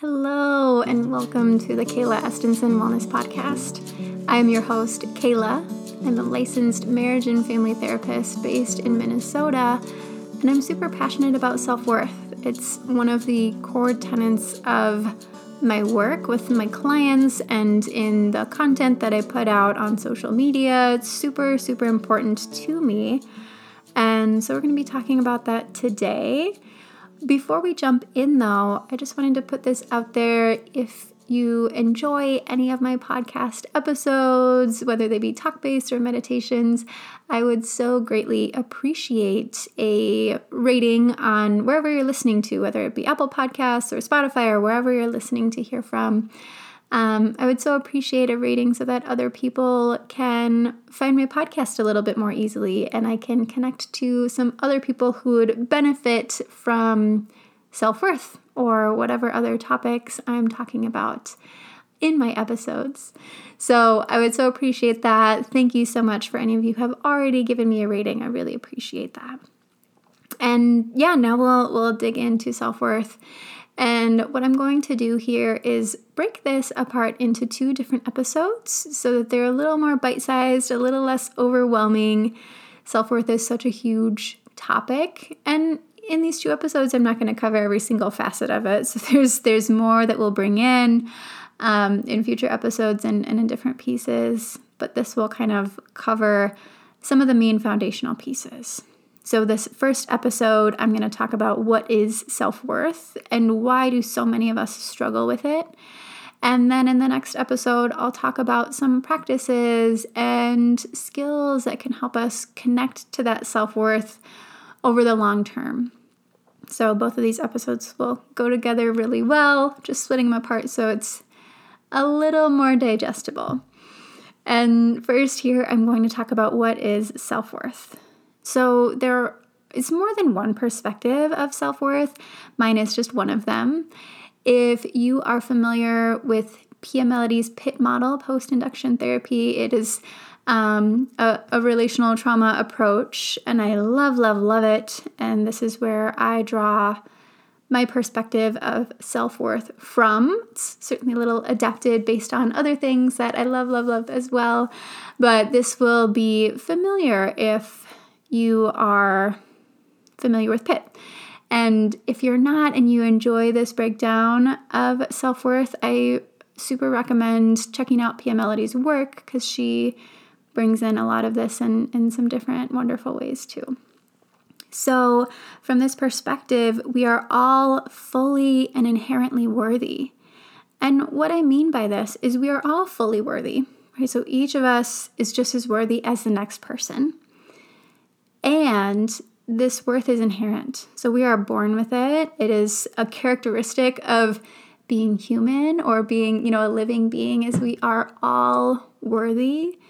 Hello, and welcome to the Kayla Estenson Wellness Podcast. I am your host, Kayla. I'm a licensed marriage and family therapist based in Minnesota, and I'm super passionate about self worth. It's one of the core tenets of my work with my clients and in the content that I put out on social media. It's super, super important to me. And so we're going to be talking about that today. Before we jump in, though, I just wanted to put this out there. If you enjoy any of my podcast episodes, whether they be talk based or meditations, I would so greatly appreciate a rating on wherever you're listening to, whether it be Apple Podcasts or Spotify or wherever you're listening to hear from. Um, I would so appreciate a rating so that other people can find my podcast a little bit more easily and I can connect to some other people who would benefit from self worth or whatever other topics I'm talking about in my episodes. So I would so appreciate that. Thank you so much for any of you who have already given me a rating. I really appreciate that. And yeah, now we'll we'll dig into self-worth and what I'm going to do here is break this apart into two different episodes so that they're a little more bite sized, a little less overwhelming. Self worth is such a huge topic. And in these two episodes, I'm not going to cover every single facet of it. So there's there's more that we'll bring in um, in future episodes and, and in different pieces. But this will kind of cover some of the main foundational pieces. So, this first episode, I'm going to talk about what is self worth and why do so many of us struggle with it. And then in the next episode, I'll talk about some practices and skills that can help us connect to that self worth over the long term. So, both of these episodes will go together really well, just splitting them apart so it's a little more digestible. And first, here, I'm going to talk about what is self worth. So there is more than one perspective of self worth. Mine is just one of them. If you are familiar with Pia Mellody's PIT model, post induction therapy, it is um, a, a, relational trauma approach, and I love, love, love it. And this is where I draw my perspective of self worth from. It's certainly a little adapted based on other things that I love, love, love as well. But this will be familiar if you are familiar with PIT. And if you're not and you enjoy this breakdown of self worth, I super recommend checking out Pia Mellody's work because she brings in a lot of this in, in some different wonderful ways too. So, from this perspective, we are all fully and inherently worthy. And what I mean by this is we are all fully worthy, right? So, each of us is just as worthy as the next person. And this worth is inherent. So we are born with it. It is a characteristic of being human or being, you know, a living being is we are all worthy.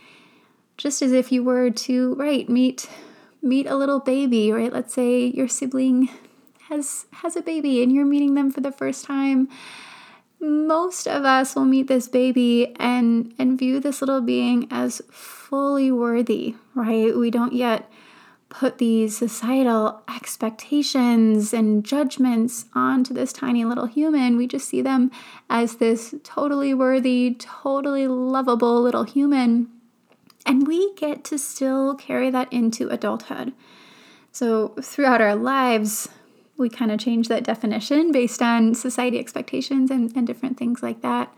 Just as if you were to, right, meet meet a little baby, right? Let's say your sibling has has a baby and you're meeting them for the first time. Most of us will meet this baby and and view this little being as fully worthy, right? We don't yet put these societal expectations and judgments onto this tiny little human. We just see them as this totally worthy, totally lovable little human. And we get to still carry that into adulthood. So, throughout our lives, we kind of change that definition based on society expectations and, and different things like that.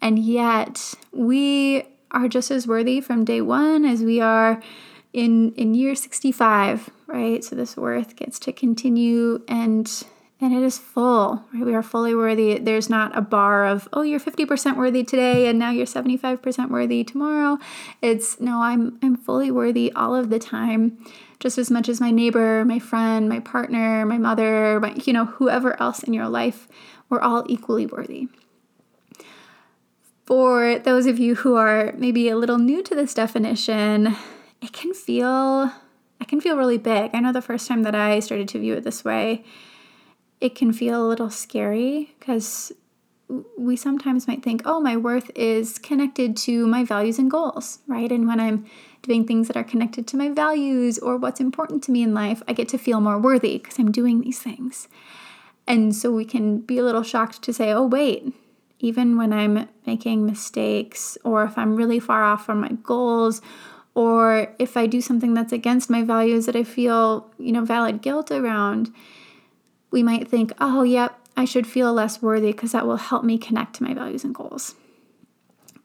And yet, we are just as worthy from day one as we are in in year 65 right? So this worth gets to continue and and it is full right? We are fully worthy. There's not a bar of oh you're 50% worthy today and now you're 75% worthy tomorrow. It's no i'm i'm fully worthy all of the time just as much as my neighbor my friend my partner my mother my, you know whoever else in your life we're all equally worthy. For those of you who are maybe a little new to this definition it can feel it can feel really big. I know the first time that I started to view it this way, it can feel a little scary because we sometimes might think, oh, my worth is connected to my values and goals, right? And when I'm doing things that are connected to my values or what's important to me in life, I get to feel more worthy because I'm doing these things. And so we can be a little shocked to say, oh, wait, even when I'm making mistakes, or if I'm really far off from my goals, or if I do something that's against my values that I feel, you know, valid guilt around, we might think, oh, yep, I should feel less worthy because that will help me connect to my values and goals.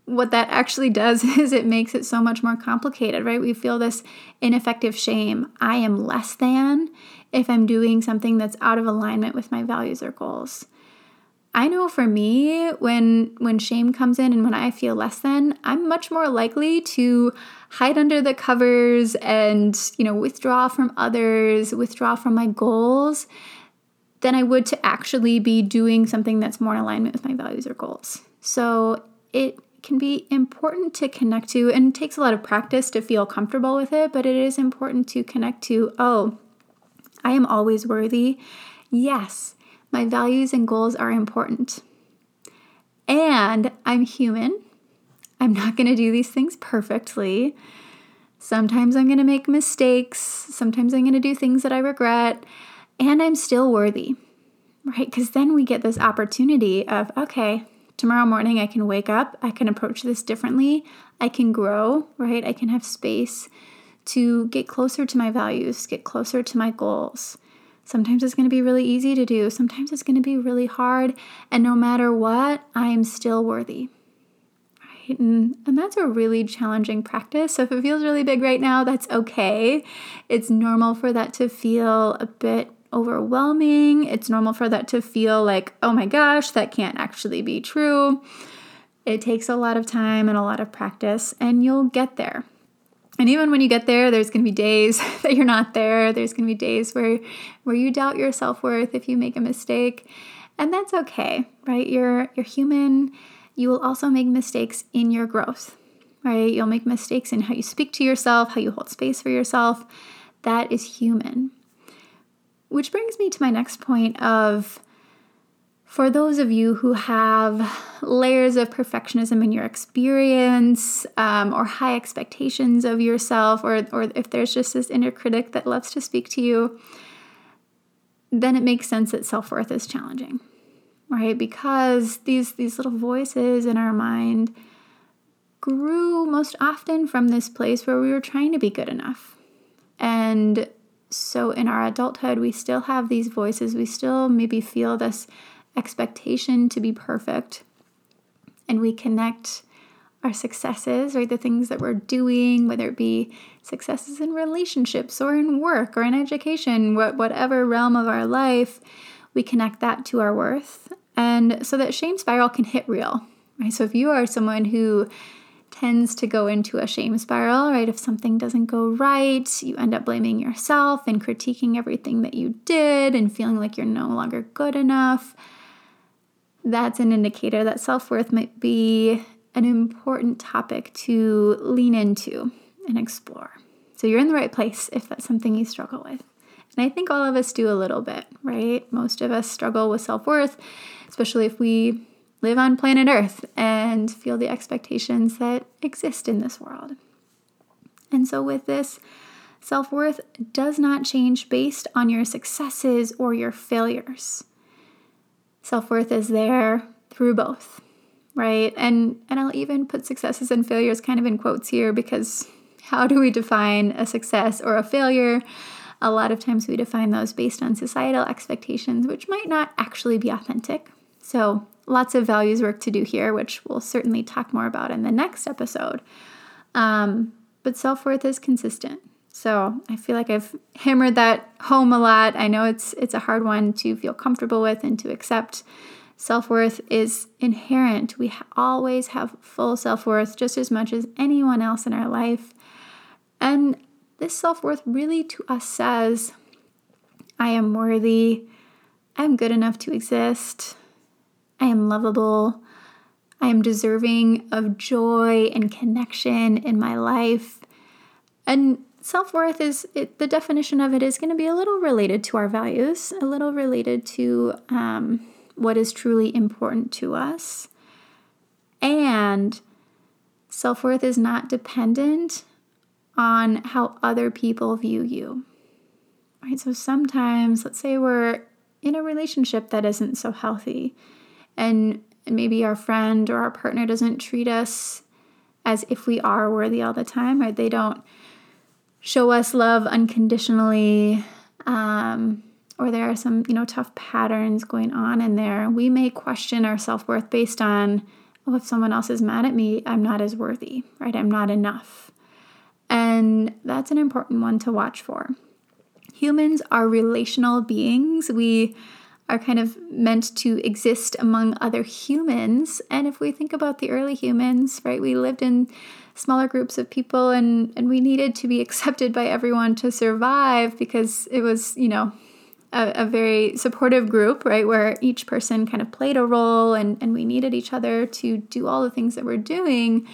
What that actually does is it makes it so much more complicated, right? We feel this ineffective shame. I am less than if I'm doing something that's out of alignment with my values or goals. I know for me when when shame comes in and when I feel less than, I'm much more likely to hide under the covers and, you know, withdraw from others, withdraw from my goals than I would to actually be doing something that's more in alignment with my values or goals. So it can be important to connect to and takes a lot of practice to feel comfortable with it, but it is important to connect to, oh, I am always worthy. Yes, my values and goals are important. And I'm human. I'm not going to do these things perfectly. Sometimes I'm going to make mistakes. Sometimes I'm going to do things that I regret and I'm still worthy, right? Because then we get this opportunity of, okay, tomorrow morning I can wake up, I can approach this differently, I can grow, right? I can have space to get closer to my values, get closer to my goals. Sometimes it's going to be really easy to do, sometimes it's going to be really hard, and no matter what, I am still worthy. Right? And, and that's a really challenging practice. So if it feels really big right now, that's okay. It's normal for that to feel a bit overwhelming. It's normal for that to feel like, oh my gosh, that can't actually be true. It takes a lot of time and a lot of practice, and you'll get there. And even when you get there, there's going to be days that you're not there. There's going to be days where where you doubt your self-worth if you make a mistake. And that's okay, right? You're you're human. You will also make mistakes in your growth. Right? You'll make mistakes in how you speak to yourself, how you hold space for yourself. That is human. Which brings me to my next point of for those of you who have layers of perfectionism in your experience um, or high expectations of yourself, or, or if there's just this inner critic that loves to speak to you, then it makes sense that self worth is challenging, right? Because these, these little voices in our mind grew most often from this place where we were trying to be good enough. And so in our adulthood, we still have these voices, we still maybe feel this expectation to be perfect. And we connect our successes, right? The things that we're doing, whether it be successes in relationships or in work or in education, whatever realm of our life, we connect that to our worth. And so that shame spiral can hit real, right? So if you are someone who tends to go into a shame spiral, right? If something doesn't go right, you end up blaming yourself and critiquing everything that you did and feeling like you're no longer good enough. That's an indicator that self worth might be an important topic to lean into and explore. So you're in the right place if that's something you struggle with. And I think all of us do a little bit, right? Most of us struggle with self worth, especially if we live on planet Earth and feel the expectations that exist in this world. And so, with this, self worth does not change based on your successes or your failures. Self worth is there through both, right? And, and I'll even put successes and failures kind of in quotes here because how do we define a success or a failure? A lot of times we define those based on societal expectations, which might not actually be authentic. So, lots of values work to do here, which we'll certainly talk more about in the next episode. Um, but self worth is consistent. So I feel like I've hammered that home a lot. I know it's it's a hard one to feel comfortable with and to accept. Self worth is inherent. We always have full self worth just as much as anyone else in our life. And this self worth really to us says, I am worthy. I'm good enough to exist. I am lovable. I am deserving of joy and connection in my life. And self worth is it, the definition of it is going to be a little related to our values, a little related to um, what is truly important to us. And self worth is not dependent on how other people view you. Right? So sometimes, let's say we're in a relationship that isn't so healthy. And, and maybe our friend or our partner doesn't treat us as if we are worthy all the time, right? They don't show us love unconditionally. Um, or there are some, you know, tough patterns going on in there. We may question our self-worth based on, oh, if someone else is mad at me, I'm not as worthy, right? I'm not enough. And that's an important one to watch for. Humans are relational beings. We are kind of meant to exist among other humans. And if we think about the early humans, right, we lived in smaller groups of people and, and we needed to be accepted by everyone to survive because it was, you know, a, a, very supportive group, right, where each person kind of played a role and, and we needed each other to do all the things that we're doing.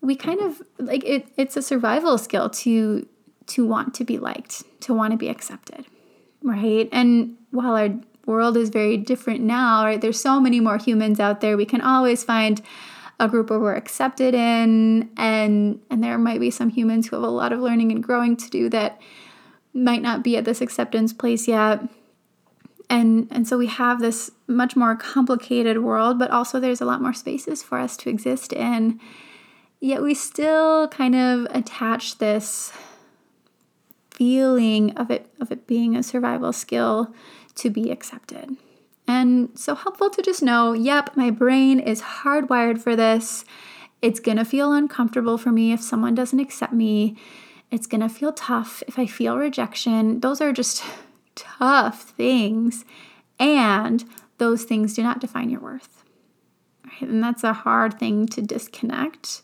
We kind of like it, it's a survival skill to to want to be liked, to want to be accepted, right? And while our world is very different now, right, there's so many more humans out there, we can always find a group where we're accepted in and and there might be some humans who have a lot of learning and growing to do that might not be at this acceptance place yet and and so we have this much more complicated world but also there's a lot more spaces for us to exist in yet we still kind of attach this feeling of it of it being a survival skill to be accepted. And so helpful to just know, yep, my brain is hardwired for this. It's to feel uncomfortable for me if someone doesn't accept me. It's to feel tough if I feel rejection. Those are just tough things. And those things do not define your worth. Right? And that's a hard thing to disconnect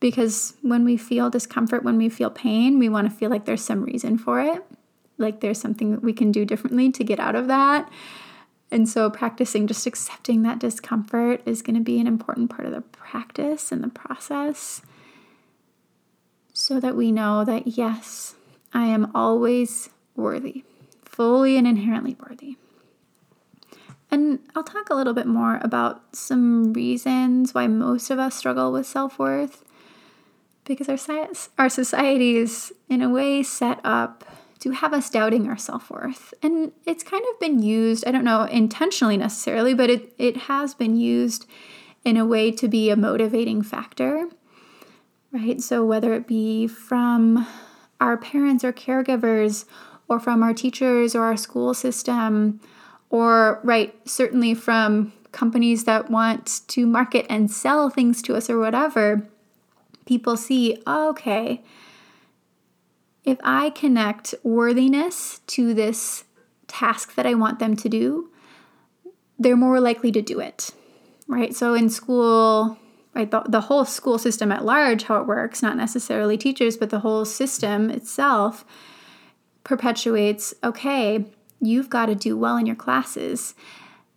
because when we feel discomfort, when we feel pain, we want to feel like there's some reason for it, like there's something that we can do differently to get out of that. And so, practicing just accepting that discomfort is going to be an important part of the practice and the process so that we know that, yes, I am always worthy, fully and inherently worthy. And I'll talk a little bit more about some reasons why most of us struggle with self worth because our, our society is, in a way, set up to have us doubting our self worth. And it's kind of been used, I don't know intentionally necessarily, but it, it has been used in a way to be a motivating factor, right? So whether it be from our parents or caregivers, or from our teachers or our school system, or, right, certainly from companies that want to market and sell things to us or whatever people see, okay, if I connect worthiness to this task that I want them to do, they're more likely to do it, right? So in school, right, the, the whole school system at large, how it works, not necessarily teachers, but the whole system itself perpetuates okay, you've got to do well in your classes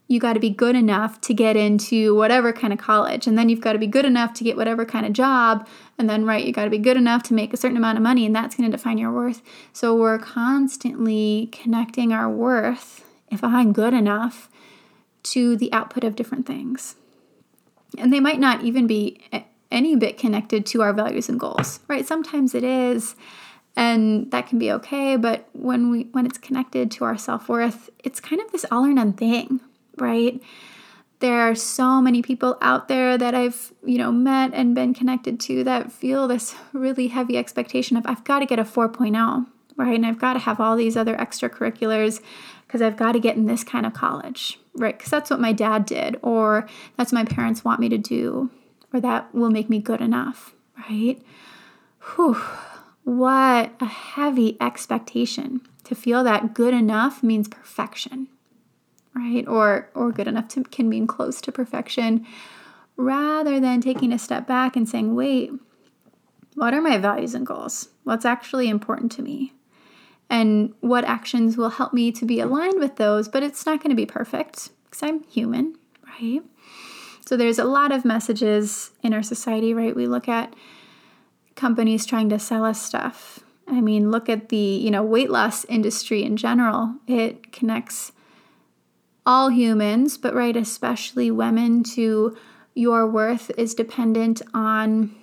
you got to be good enough to get into whatever kind of college. And then you've got to be good enough to get whatever kind of job. And then, right, you got to be good enough to make a certain amount of money, and that's going to define your worth. So we're constantly connecting our worth, if I'm good enough, to the output of different things. And they might not even be any bit connected to our values and goals, right? Sometimes it is and that can be okay but when we when it's connected to our self-worth it's kind of this all or none thing right? There are so many people out there that I've, you know, met and been connected to that feel this really heavy expectation of I've got to get a 4.0, right? And I've got to have all these other extracurriculars because I've got to get in this kind of college, right? Because that's what my dad did, or that's what my parents want me to do, or that will make me good enough, right? Whew, what a heavy expectation to feel that good enough means perfection right? Or or good enough to can mean close to perfection rather than taking a step back and saying, "Wait, what are my values and goals? What's actually important to me?" And what actions will help me to be aligned with those, but it's not going to be perfect because I'm human, right? So there's a lot of messages in our society, right? We look at companies trying to sell us stuff. I mean, look at the, you know, weight loss industry in general. It connects all humans, but right, especially women, to your worth is dependent on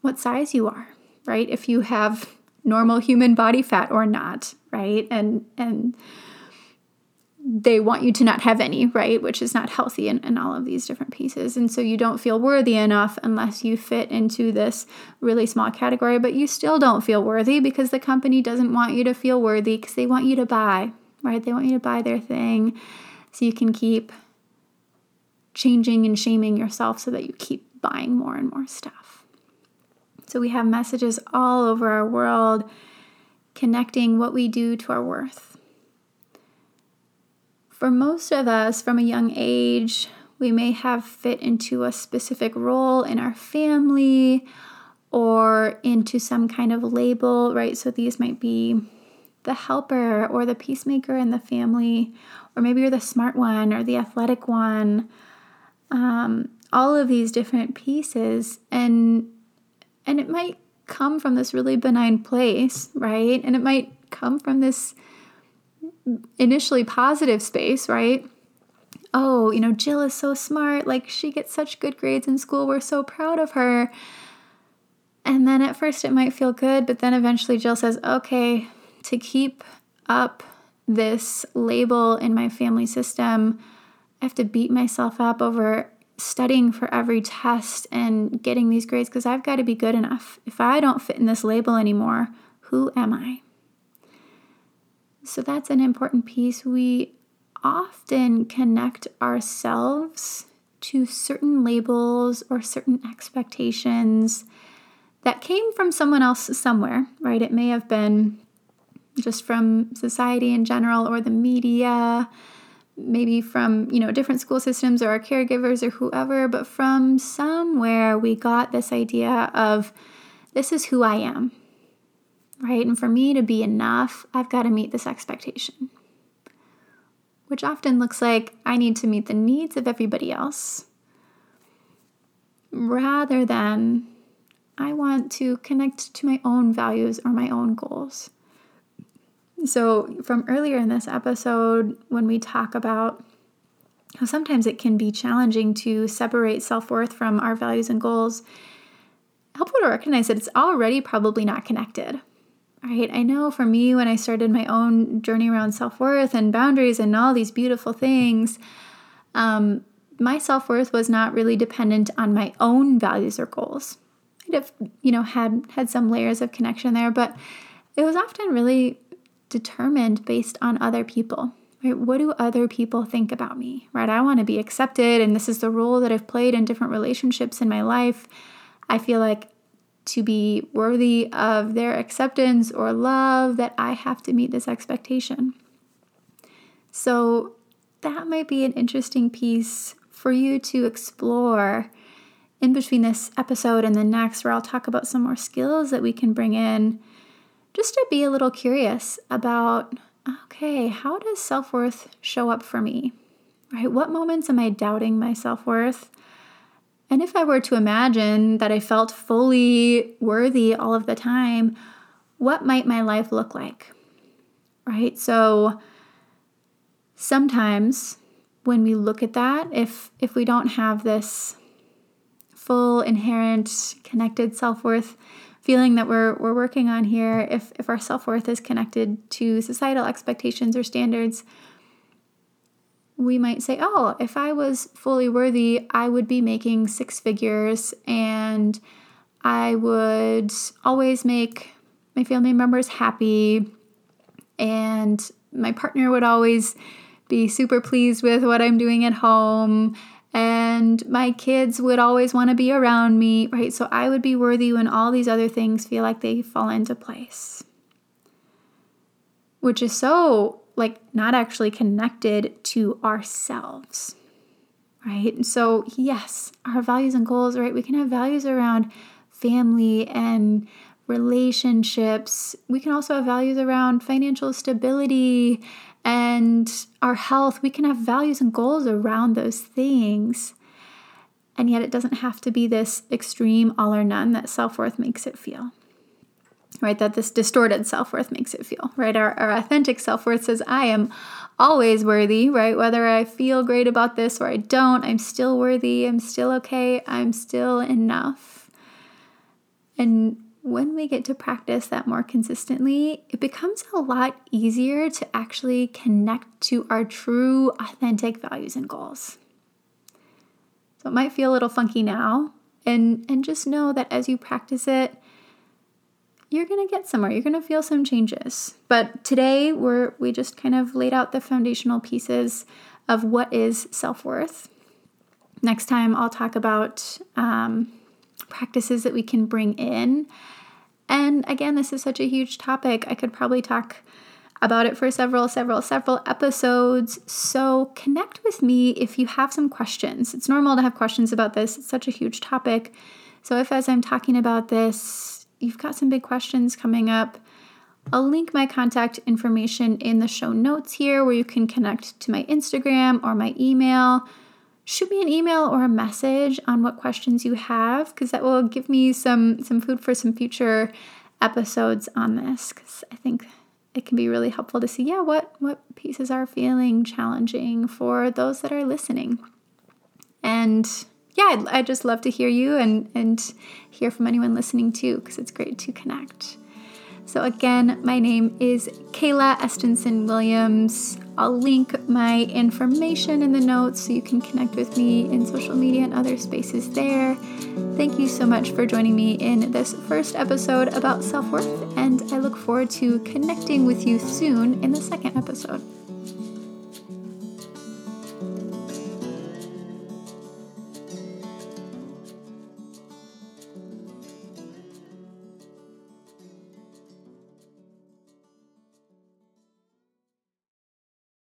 what size you are, right? If you have normal human body fat or not, right? And and they want you to not have any, right? Which is not healthy in, all of these different pieces. And so you don't feel worthy enough unless you fit into this really small category, but you still don't feel worthy because the company doesn't want you to feel worthy because they want you to buy, right? They want you to buy their thing so you can keep changing and shaming yourself so that you keep buying more and more stuff. So we have messages all over our world connecting what we do to our worth for most of us, from a young age, we may have fit into a specific role in our family or into some kind of label, right? So these might be the helper or the peacemaker in the family, or maybe you're the smart one or the athletic one. Um, all of these different pieces, and and it might come from this really benign place, right? And it might come from this initially positive space, right? Oh, you know, Jill is so smart. Like, she gets such good grades in school. We're so proud of her. And then at first it might feel good, but then eventually Jill says, okay, to keep up this label in my family system, I have to beat myself up over studying for every test and getting these grades because I've got to be good enough. If I don't fit in this label anymore, who am I? So that's an important piece. We often connect ourselves to certain labels or certain expectations that came from someone else somewhere, right? It may have been just from society in general or the media, maybe from, you know, different school systems or our caregivers or whoever, but from somewhere we got this idea of this is who I am right? And for me to be enough, I've got to meet this expectation, which often looks like I need to meet the needs of everybody else rather than I want to connect to my own values or my own goals. So, from earlier in this episode, when we talk about how sometimes it can be challenging to separate self worth from our values and goals, helpful to recognize that it's already probably not connected right? I know for me, when I started my own journey around self worth and boundaries and all these beautiful things, um, my self worth was not really dependent on my own values or goals. I'd have, you know, had had some layers of connection there, but it was often really determined based on other people. Right? What do other people think about me? Right? I want to be accepted, and this is the role that I've played in different relationships in my life. I feel like to be worthy of their acceptance or love that I have to meet this expectation. So, that might be an interesting piece for you to explore in between this episode and the next, where I'll talk about some more skills that we can bring in just to be a little curious about okay, how does self worth show up for me? Right? What moments am I doubting my self worth? And if I were to imagine that I felt fully worthy all of the time, what might my life look like? Right? So sometimes when we look at that, if if we don't have this full inherent connected self-worth feeling that we're we're working on here, if if our self-worth is connected to societal expectations or standards, we might say, oh, if I was fully worthy, I would be making six figures and I would always make my family members happy and my partner would always be super pleased with what I'm doing at home and my kids would always want to be around me, right? So I would be worthy when all these other things feel like they fall into place. Which is so like not actually connected to ourselves. Right? So, yes, our values and goals, right? We can have values around family and relationships. We can also have values around financial stability and our health. We can have values and goals around those things. And yet, it doesn't have to be this extreme all or none that self worth makes it feel right? That this distorted self worth makes it feel, right? Our, our authentic self worth says, I am always worthy, right? Whether I feel great about this or I don't, I'm still worthy, I'm still okay, I'm still enough. And when we get to practice that more consistently, it becomes a lot easier to actually connect to our true, authentic values and goals. So it might feel a little funky now, and, and just know that as you practice it, you're going to get somewhere. You're going to feel some changes. But today we're we just kind of laid out the foundational pieces of what is self-worth. Next time I'll talk about um, practices that we can bring in. And again, this is such a huge topic. I could probably talk about it for several, several, several episodes. So connect with me if you have some questions. It's normal to have questions about this, it's such a huge topic. So if as I'm talking about this, you've got some big questions coming up, I'll link my contact information in the show notes here where you can connect to my Instagram or my email shoot me an email or a message on what questions you have because that will give me some some food for some future episodes on this because I think it can be really helpful to see yeah what what pieces are feeling challenging for those that are listening and yeah I'd, I'd just love to hear you and and hear from anyone listening too because it's great to connect so, again, my name is Kayla Estenson Williams. I'll link my information in the notes so you can connect with me in social media and other spaces there. Thank you so much for joining me in this first episode about self worth, and I look forward to connecting with you soon in the second episode.